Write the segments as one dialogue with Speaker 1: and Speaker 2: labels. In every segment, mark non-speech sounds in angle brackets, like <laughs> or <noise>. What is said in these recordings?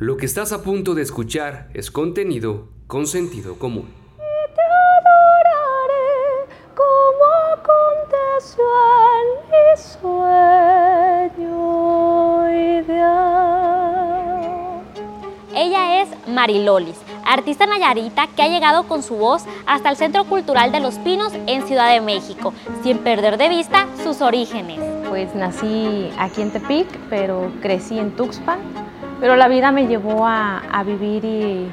Speaker 1: Lo que estás a punto de escuchar es contenido con sentido común.
Speaker 2: te adoraré como aconteció en mi sueño ideal.
Speaker 3: Ella es Marilolis, artista nayarita que ha llegado con su voz hasta el Centro Cultural de Los Pinos en Ciudad de México, sin perder de vista sus orígenes.
Speaker 4: Pues nací aquí en Tepic, pero crecí en Tuxpan, pero la vida me llevó a, vivir y,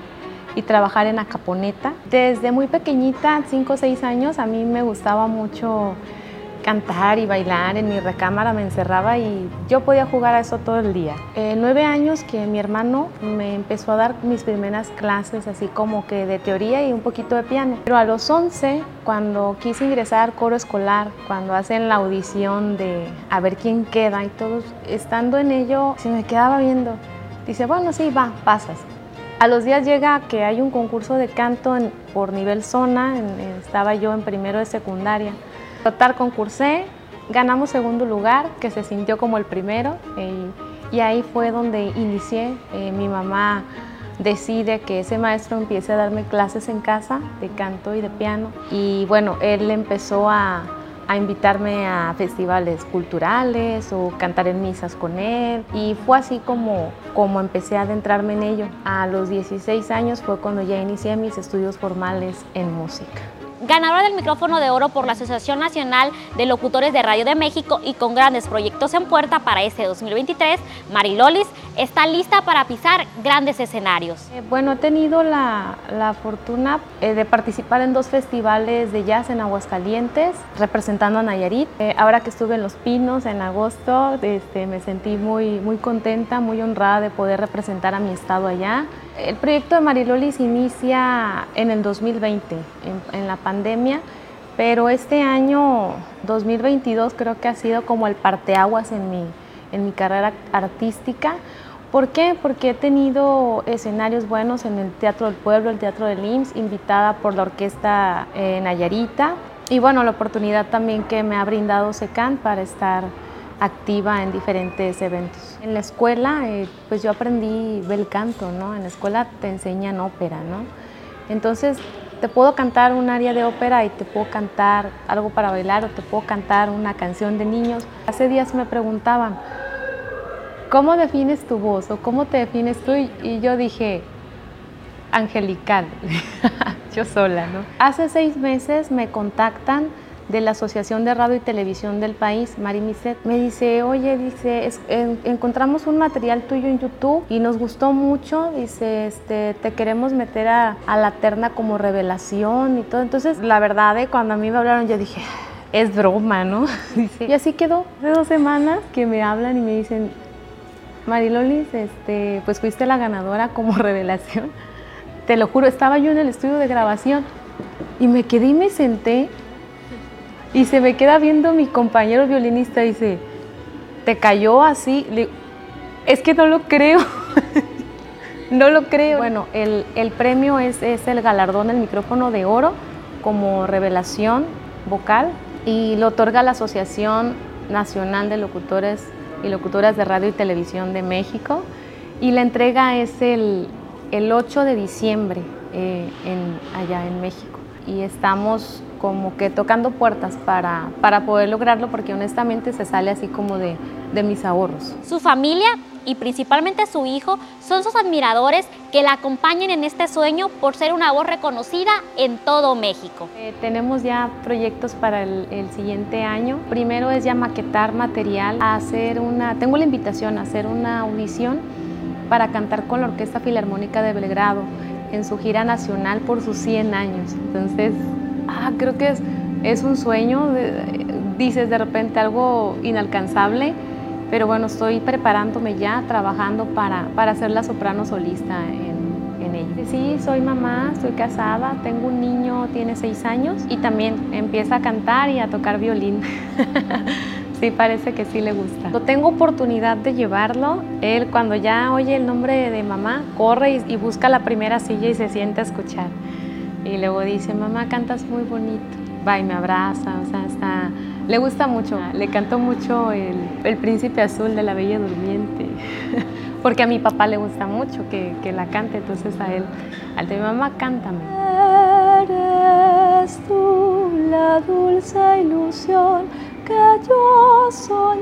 Speaker 4: y, trabajar en Acaponeta. Desde muy pequeñita, 5 o 6 años, a mí me gustaba mucho cantar y bailar, en mi recámara me encerraba y yo podía jugar a eso todo el día. Eh, nueve años que mi hermano me empezó a dar mis primeras clases, así como que de teoría y un poquito de piano. Pero a los 11, cuando quise ingresar al coro escolar, cuando hacen la audición de a ver quién queda y todos, estando en ello, se me quedaba viendo. Dice, bueno, sí, va, pasas. A los días llega que hay un concurso de canto por nivel zona, en, estaba yo en primero de secundaria. Total, concursé, ganamos segundo lugar, que se sintió como el primero, eh, y ahí fue donde inicié. Eh, mi mamá decide que ese maestro empiece a darme clases en casa de canto y de piano, y bueno, él empezó a, a invitarme a festivales culturales o cantar en misas con él y fue así como, como empecé a adentrarme en ello. A los 16 años fue cuando ya inicié mis estudios formales en música
Speaker 3: ganadora del micrófono de oro por la Asociación Nacional de Locutores de Radio de México y con grandes proyectos en puerta para este 2023, Marilolis está lista para pisar grandes escenarios.
Speaker 4: Eh, bueno, he tenido la, la fortuna eh, de participar en dos festivales de jazz en Aguascalientes, representando a Nayarit. Eh, ahora que estuve en Los Pinos en agosto, este, me sentí muy, muy contenta, muy honrada de poder representar a mi estado allá. El proyecto de Marilolis inicia en el 2020, en, en, la pandemia, pero este año 2022 creo que ha sido como el parteaguas en mi, en mi carrera artística. ¿Por qué? Porque he tenido escenarios buenos en el Teatro del Pueblo, el Teatro del IMSS, invitada por la orquesta eh, Nayarita. Y bueno, la oportunidad también que me ha brindado SECAN para estar activa en diferentes eventos. En la escuela, eh, pues yo aprendí bel canto, ¿no? En la escuela te enseñan ópera, ¿no? Entonces, te puedo cantar un área de ópera y te puedo cantar algo para bailar o te puedo cantar una canción de niños. Hace días me preguntaban, ¿cómo defines tu voz o cómo te defines tú? Y yo dije, angelical, <laughs> yo sola, ¿no? Hace seis meses me contactan de la Asociación de Radio y Televisión del país, Mari Miset, me dice, oye, dice, encontramos un material tuyo en YouTube y nos gustó mucho, dice, este, te queremos meter a, a la terna como revelación y todo. Entonces, la verdad, eh, cuando a mí me hablaron, yo dije, es broma, ¿no? <laughs> Y así quedó, de dos semanas que me hablan y me dicen, Marilolis, este, pues fuiste la ganadora como <laughs> revelación. Te lo juro, estaba yo en el estudio de grabación y me quedé y me senté y se me queda viendo mi compañero violinista y dice, ¿te cayó así? Le digo, es que no lo creo. <laughs> no lo creo. Bueno, el, el premio es, es, el galardón del micrófono de oro como revelación vocal y lo otorga la Asociación Nacional de Locutores y Locutoras de Radio y Televisión de México y la entrega es el, el 8 de diciembre eh, en, allá en México y estamos como que tocando puertas para, para poder lograrlo porque honestamente se sale así como de, de mis ahorros.
Speaker 3: Su familia y principalmente su hijo son sus admiradores que la acompañan en este sueño por ser una voz reconocida en todo México.
Speaker 4: Eh, tenemos ya proyectos para el, el, siguiente año. Primero es ya maquetar material, hacer una, tengo la invitación a hacer una audición para cantar con la Orquesta Filarmónica de Belgrado en su gira nacional por sus 100 años. Entonces, ah, creo que es, es un sueño, dices de repente algo inalcanzable, pero bueno, estoy preparándome ya, trabajando para, para ser la soprano solista en, en ella. Sí, soy mamá, estoy casada, tengo un niño, tiene seis años y también empieza a cantar y a tocar violín. <laughs> Sí, parece que sí le gusta. No tengo oportunidad de llevarlo. Él cuando ya oye el nombre de mamá, corre y, y, busca la primera silla y se siente a escuchar. Y luego dice, mamá, cantas muy bonito. Va y me abraza, o sea, está... Le gusta mucho. Le cantó mucho el, el Príncipe Azul de la Bella Durmiente. <laughs> porque a mi papá le gusta mucho que, que la cante, entonces a él, al de mi mamá, cántame.
Speaker 2: Eres tú la dulce ilusión que yo soñé.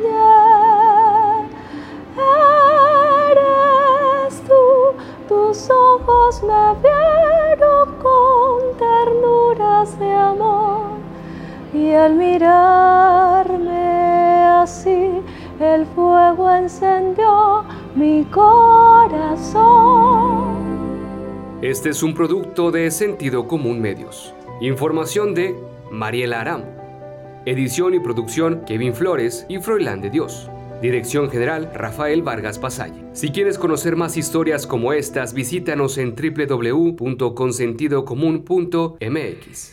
Speaker 2: Eres tú, tus ojos me vieron de amor y al mirarme así el fuego encendió mi corazón.
Speaker 1: Este es un producto de Sentido Común Medios. Información de Mariela Aram. Edición y producción Kevin Flores y Froilán de Dios. Dirección General Rafael Vargas Pasalle. Si quieres conocer más historias como estas, visítanos en www.consentidocomún.mx.